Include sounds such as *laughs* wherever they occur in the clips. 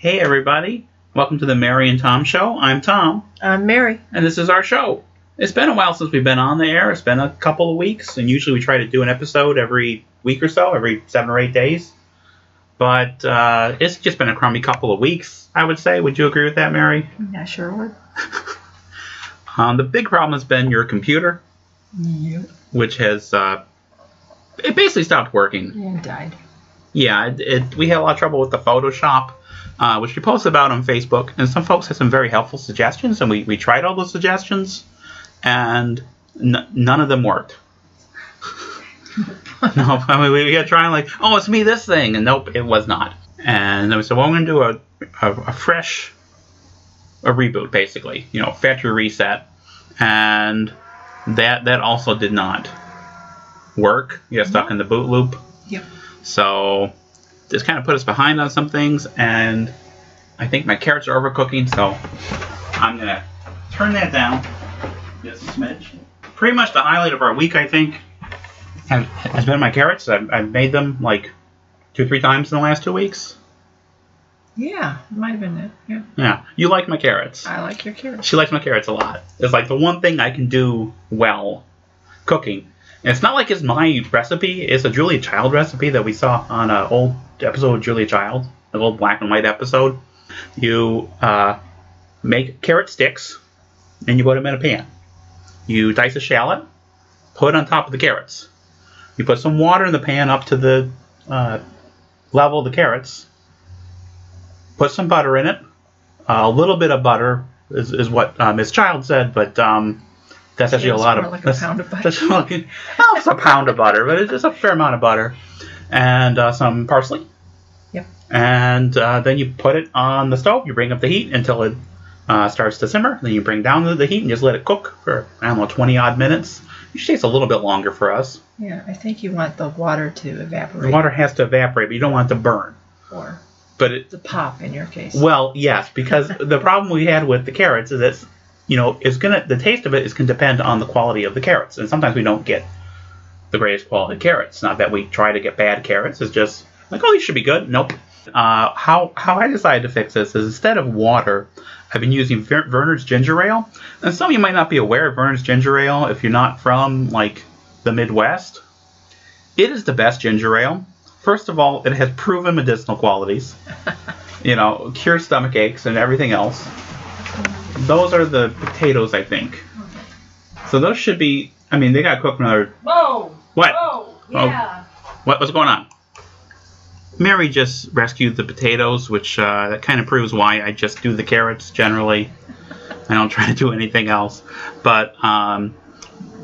Hey, everybody. Welcome to the Mary and Tom Show. I'm Tom, I'm Mary. and this is our show. It's been a while since we've been on the air. It's been a couple of weeks, and usually we try to do an episode every week or so, every seven or eight days. But uh, it's just been a crummy couple of weeks, I would say. Would you agree with that, Mary? I sure would. *laughs* Um, the big problem has been your computer, Yep. which has uh, it basically stopped working. And died. Yeah, it, it, we had a lot of trouble with the Photoshop, uh, which we posted about on Facebook, and some folks had some very helpful suggestions, and we, we tried all those suggestions, and n- none of them worked. *laughs* no, I mean, we kept trying like, oh, it's me this thing, and nope, it was not. And then we said, well, we're going to do a, a, a fresh, a reboot, basically, you know, factory reset, and that that also did not work. You got stuck in the boot loop. Yep. So this kind of put us behind on some things, and I think my carrots are overcooking, so I'm gonna turn that down just a smidge. Pretty much the highlight of our week, I think, has, has been my carrots. I've, I've made them like two, three times in the last two weeks. Yeah, it might have been it. Yeah. Yeah, you like my carrots. I like your carrots. She likes my carrots a lot. It's like the one thing I can do well cooking. And it's not like it's my recipe. It's a Julia Child recipe that we saw on an old episode of Julia Child, an old black and white episode. You uh, make carrot sticks and you put them in a pan. You dice a shallot, put it on top of the carrots. You put some water in the pan up to the uh, level of the carrots. Put some butter in it. Uh, a little bit of butter is, is what uh, Miss Child said, but um, that's actually a lot more of like a that's- pound of butter. That's like, oh, it's a pound of butter, but it's just a fair amount of butter, and uh, some parsley. Yep. And uh, then you put it on the stove. You bring up the heat until it uh, starts to simmer. Then you bring down the, the heat and just let it cook for I don't know twenty odd minutes. Usually takes a little bit longer for us. Yeah, I think you want the water to The evaporate. water has to evaporate, but you don't want it to burn. Or But it, the pop in your case. Well, yes, because the problem we had with the carrots is that you know it's gonna the taste of it is gonna depend on the quality of the carrots, and sometimes we don't get the greatest quality carrots. Not that we try to get bad carrots. It's just like oh these should be good. Nope. Uh, how how I decided to fix this is instead of water, I've been using Ver- Vernors ginger ale, and some of you might not be aware of Vernors ginger ale if you're not from like the Midwest. It is the best ginger ale. First of all, it has proven medicinal qualities *laughs* you know, cure stomach aches and everything else. Those are the potatoes, I think. So those should be. I mean, they got cooked another. Whoa! What? Whoa! Yeah. What? What's going on? Mary just rescued the potatoes, which uh, that kind of proves why I just do the carrots generally. I don't try to do anything else. But um,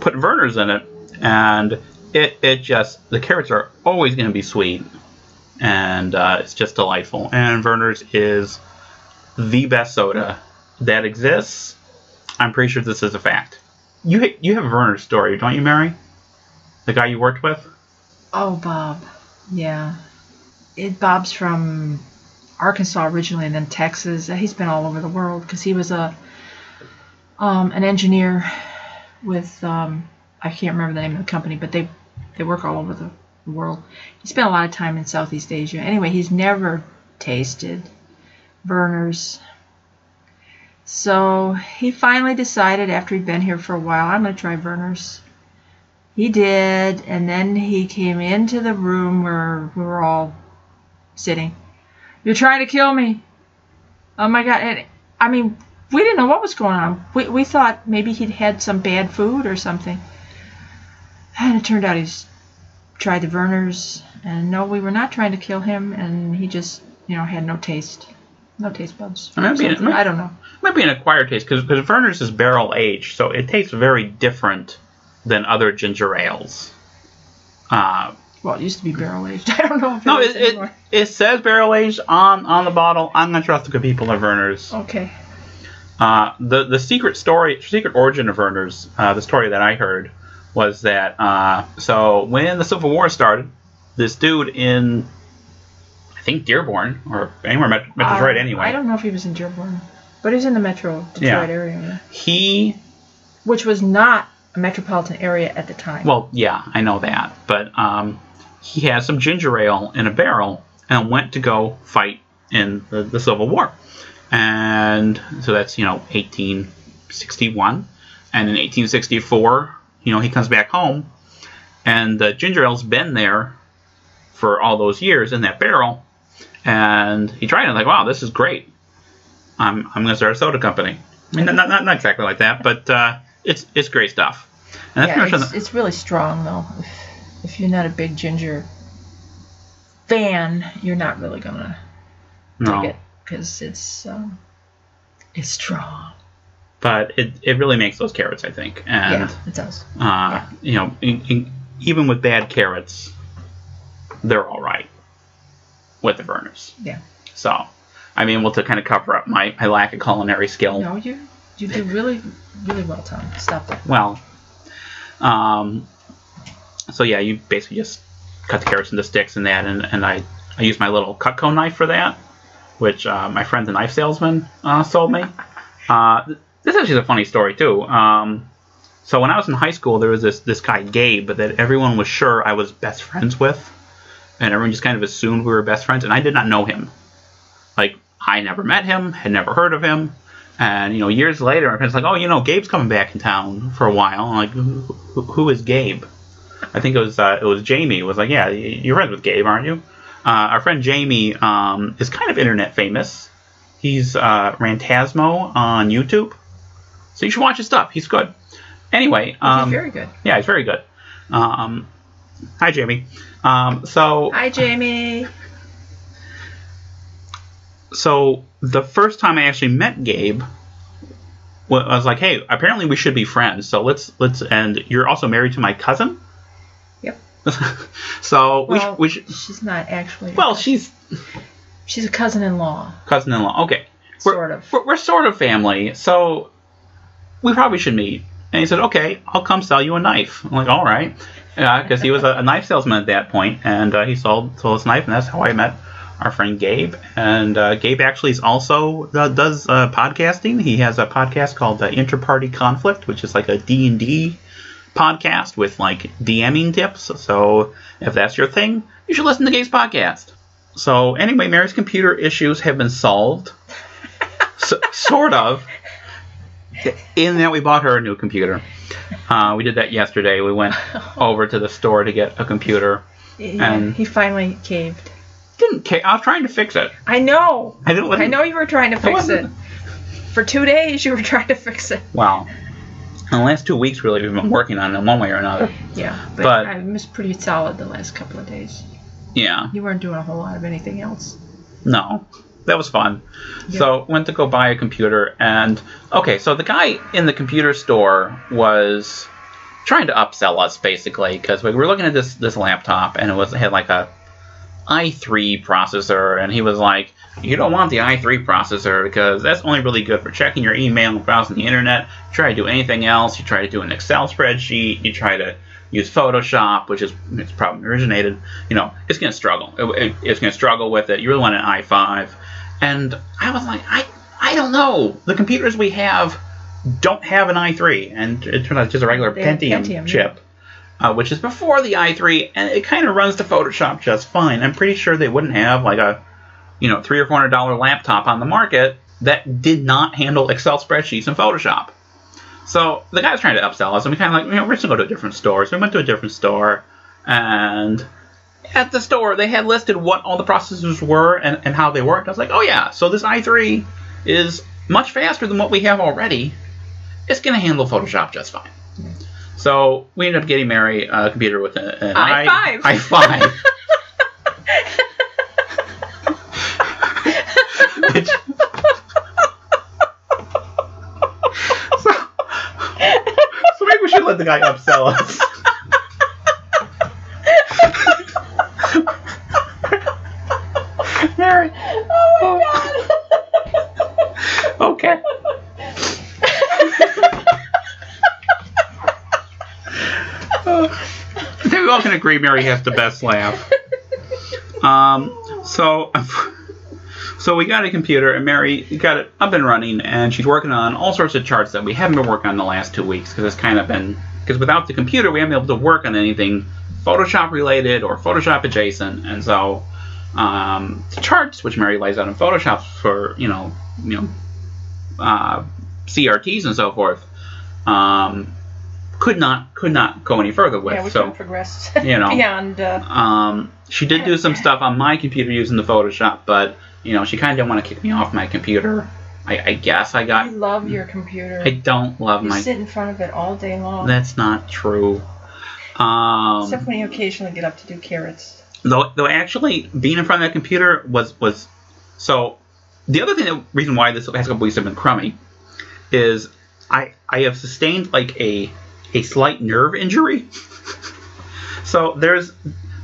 put Vernors in it, and it it just the carrots are always going to be sweet, and uh, it's just delightful. And Vernors is the best soda that exists. I'm pretty sure this is a fact. You you have Vernors story, don't you, Mary? The guy you worked with. Oh, Bob. Yeah. It Bob's from Arkansas originally, and then Texas. He's been all over the world because he was a um, an engineer with um, I can't remember the name of the company, but they they work all over the world. He spent a lot of time in Southeast Asia. Anyway, he's never tasted Vernors. So he finally decided after he'd been here for a while, I'm going to try Vernors. He did, and then he came into the room where we were all sitting. You're trying to kill me. Oh my god. And, I mean, we didn't know what was going on. We, we thought maybe he'd had some bad food or something. And it turned out he's tried the Vernors. And no, we were not trying to kill him. And he just, you know, had no taste. No taste buds. or I mean, something. it might- I don't know. might be an acquired taste because Vernors is barrel aged, so it tastes very different than other ginger ales. Uh, Well, it used to be barrel aged. *laughs* I don't know if no, it is it, it it says barrel aged on on the bottle. I'm gonna trust the good people at Vernors. Okay. Uh, the the secret story, secret origin of Vernors, uh, the story that I heard was that uh, so when the Civil War started, this dude in think Dearborn or anywhere Met- Detroit Uh, anyway, I don't know if he was in Dearborn, but he was in the Metro Detroit Yeah. area, he which was not a metropolitan area at the time. Well, yeah, I know that, but um, he had some ginger ale in a barrel and went to go fight in the, the Civil War, and so that's you know 1861, and in 1864, you know he comes back home, and the ginger ale's been there for all those years in that barrel, and he tried it like, wow, this is great. I'm I'm gonna start a soda company. I mean, not not, not exactly like that, but uh, it's it's great stuff. And that's yeah, it's, the- it's really strong though. If, if you're not a big ginger fan, you're not really gonna no. dig it because it's um, it's strong. but it, it really makes those carrots, I think. And yeah, it does. uh, you know, in, in, even with bad carrots, they're all right with the Vernors. Yeah. So, I'm able to kind of cover up my, my lack of culinary skill. No, you you do really really well, Tom. Stop that. Well, um, so yeah, you basically just cut the carrots into sticks and that, and, and I, I use my little Cutco knife for that, which uh, my friend the knife salesman uh, sold me. *laughs* Uh, th- this is actually a funny story too. Um, so when I was in high school, there was this this guy Gabe that everyone was sure I was best friends with, and everyone just kind of assumed we were best friends, and I did not know him. Like I never met him, had never heard of him, and you know years later, my friends like, oh, you know, Gabe's coming back in town for a while. I'm like, who, who- who is Gabe? I think it was uh, it was Jamie. Was like, yeah, you're friends with Gabe, aren't you? Uh, our friend Jamie um, is kind of internet famous. He's uh, Rantasmo on YouTube, so you should watch his stuff. He's good. Anyway, um, He's very good. yeah, he's very good. Um, hi, Jamie. Um, so Hi, Jamie. so the first time I actually met Gabe, I was like, hey, apparently we should be friends. So let's let's and you're also married to my cousin. Yep. *laughs* so we, sh- we should. she's not actually. Well, she's she's a cousin-in-law, cousin-in-law. Okay, we're, sort of. We're, we're sort of family, so we probably should meet. And he said, okay, I'll come sell you a knife. I'm like, all right, because he was a, a knife salesman at that point, and uh, he sold sold this knife, and that's how I met our friend Gabe. And uh, Gabe actually is also uh, does uh, podcasting. He has a podcast called uh, Interparty Conflict, which is like a D and D podcast with like DMing tips. So if that's your thing, you should listen to Gabe's podcast. So anyway, Mary's computer issues have been solved, so, sort of. In that we bought her a new computer. Uh, we did that yesterday. We went *laughs* over to the store to get a computer. Yeah, and- he finally caved. Didn't care. I was trying to fix it. I know. I didn't. I know you were trying to fix it. For two days, you were *laughs* trying to fix it. Wow. In the last two weeks, really, we've been working on it in one way or another. Yeah, but, But- I was pretty solid the last couple of days. Yeah. You weren't doing a whole lot of anything else. No, that was fun. Yeah. So went to go buy a computer, and okay, so the guy in the computer store was trying to upsell us basically because we were looking at this this laptop, and it was it had like a i3 processor, and he was like, "You don't want the i3 processor because that's only really good for checking your email and browsing the internet. You try to do anything else, you try to do an Excel spreadsheet, you try to use Photoshop, which is its problem originated. You know, it's gonna struggle. It- it- it's gonna struggle with it. You really want an i5." And I was like, I I don't know. The computers we have don't have an i3, and it turns out it's just a regular Pentium, Pentium, chip, uh, which is before the i3, and it kind of runs to Photoshop just fine. I'm pretty sure they wouldn't have like a, you know, three or four hundred dollar laptop on the market that did not handle Excel spreadsheets and Photoshop. So the guy was trying to upsell us, and we kind of like, you know, we're just gonna go to a different store. So we went to a different store, and at the store they had listed what all the processors were and, and how they worked. I was like, oh yeah, so this i3 is much faster than what we have already. It's gonna handle Photoshop just fine. So we ended up getting Mary a computer with an, an i5. i i5. *laughs* Which- *laughs* so, so maybe we should let the guy upsell us. Mary. Oh my god. *laughs* Okay. I think we all can agree Mary has the best laugh. Um, so, so we got a computer, and Mary got it up and running, and she's working on all sorts of charts that we haven't been working on the last two weeks because it's kind of been because without the computer we haven't been able to work on anything Photoshop related or Photoshop adjacent, and so um, charts, which Mary lays out in Photoshop for you know you know uh, CRTs and so forth, um, could not could not go any further with. Yeah, we so couldn't progress *laughs* you know. beyond. Uh, um, she did do *laughs* some stuff on my computer using the Photoshop, but you know she kind of didn't want to kick me off my computer. I, I guess I got. I love your computer. I don't love you my. sit in front of it all day long. That's not true. Um, Except when you occasionally get up to do carrots. Though, though actually being in front of that computer was was so. The other thing, the reason why this last couple weeks have been crummy, is I I have sustained like a a slight nerve injury. *laughs* so there's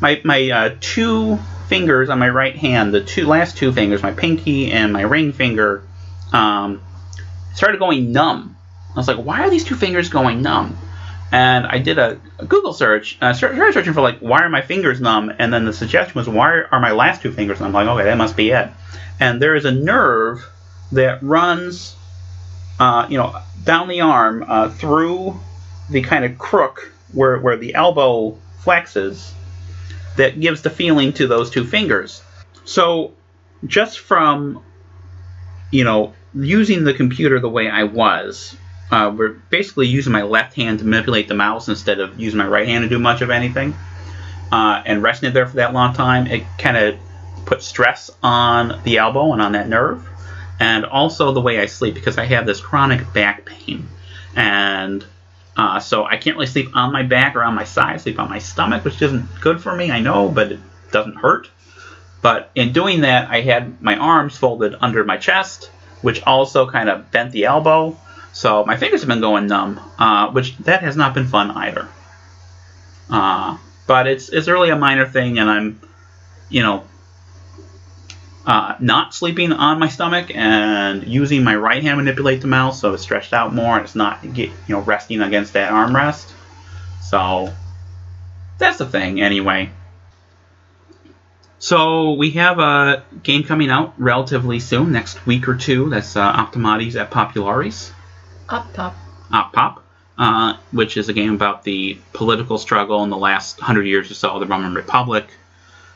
my my uh, two fingers on my right hand, the two last two fingers, my pinky and my ring finger, um, started going numb. I was like, why are these two fingers going numb? And I did a, a Google search, uh, started searching for like, why are my fingers numb? And then the suggestion was, why are my last two fingers numb? I'm like, okay, that must be it. And there is a nerve that runs, uh, you know, down the arm uh, through the kind of crook where where the elbow flexes, that gives the feeling to those two fingers. So, just from, you know, using the computer the way I was, uh, we're basically using my left hand to manipulate the mouse instead of using my right hand to do much of anything. Uh, and resting it there for that long time, it kind of put stress on the elbow and on that nerve. And also the way I sleep, because I have this chronic back pain. And uh, so I can't really sleep on my back or on my side. I sleep on my stomach, which isn't good for me, I know, but it doesn't hurt. But in doing that, I had my arms folded under my chest, which also kind of bent the elbow. So my fingers have been going numb, uh, which that has not been fun either. Uh, but it's it's really a minor thing, and I'm, you know, uh, not sleeping on my stomach and using my right hand to manipulate the mouse, so it's stretched out more and it's not get, you know resting against that armrest. So that's the thing, anyway. So we have a game coming out relatively soon, next week or two. That's uh, Optimates et Populares. Up top. Op Pop, uh, which is a game about the political struggle in the last hundred years or so of the Roman Republic.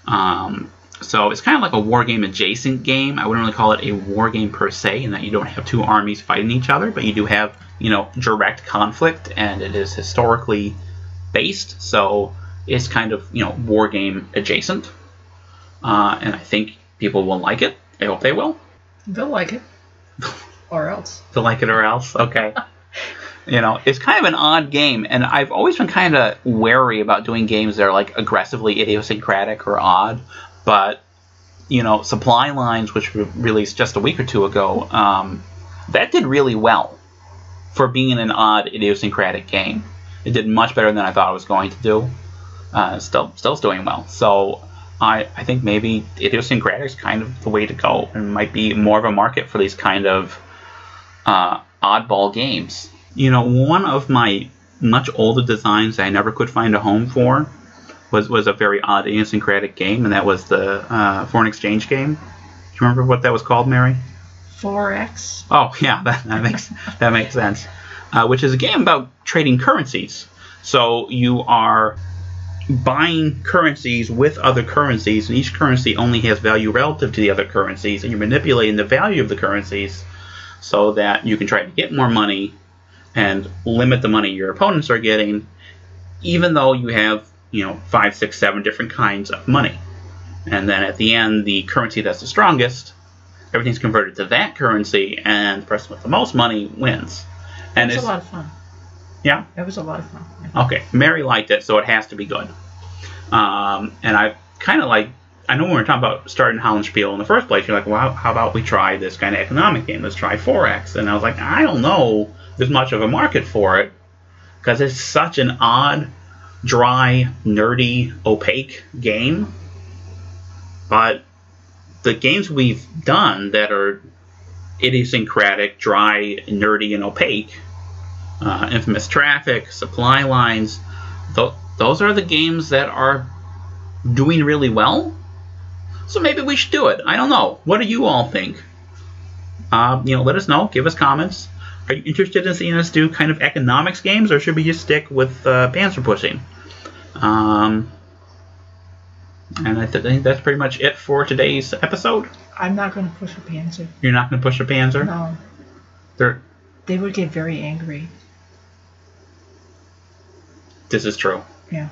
Um, so it's kind of like a war game adjacent game. I wouldn't really call it a war game per se, in that you don't have two armies fighting each other, but you do have you know direct conflict, and it is historically based. So it's kind of you know war game adjacent, uh, and I think people will like it. I hope they will. They'll like it. *laughs* or else. to like it or else. Okay. *laughs* you know, it's kind of an odd game, and I've always been kind of wary about doing games that are like aggressively idiosyncratic or odd. But you know, Supply Lines, which re- released just a week or two ago, um, that did really well for being an odd idiosyncratic game. It did much better than I thought it was going to do. Uh, still, still's doing well. So. I, I think maybe idiosyncratic is kind of the way to go, and might be more of a market for these kind of uh, oddball games. You know, one of my much older designs that I never could find a home for was, was a very odd idiosyncratic game, and that was the uh, foreign exchange game. Do you remember what that was called, Mary? Forex. Oh *laughs* yeah, that, that makes that makes sense. Uh, which is a game about trading currencies. So you are buying currencies with other currencies, and each currency only has value relative to the other currencies, and you're manipulating the value of the currencies so that you can try to get more money and limit the money your opponents are getting, even though you have you know five, six, seven different kinds of money. And then at the end, the currency that's the strongest everything's converted to that currency, and the person with the most money wins. And It was it's a lot of fun. yeah, It was a lot of fun. okay. Mary liked it, so it has to be good. Um, and I kind of like. I know when we were talking about starting Hollandspiele in the first place, you're like, well, how about we try this kind of economic game? Let's try Forex. And I was like, I don't know there's much of a market for it because it's such an odd, dry, nerdy, opaque game. But the games we've done that are idiosyncratic, dry, nerdy, and opaque, uh, Infamous Traffic, Supply Lines, th- those are the games that are doing really well. So maybe we should do it. I don't know. What do you all think? Uh, you know, let us know. Give us comments. Are you interested in seeing us do kind of economics games, or should we just stick with uh, panzer pushing? Um, And I th- think that's pretty much it for today's episode. I'm not going to push a Panzer. You're not going to push a Panzer. No, They're, they would get very angry. this is true. Yeah.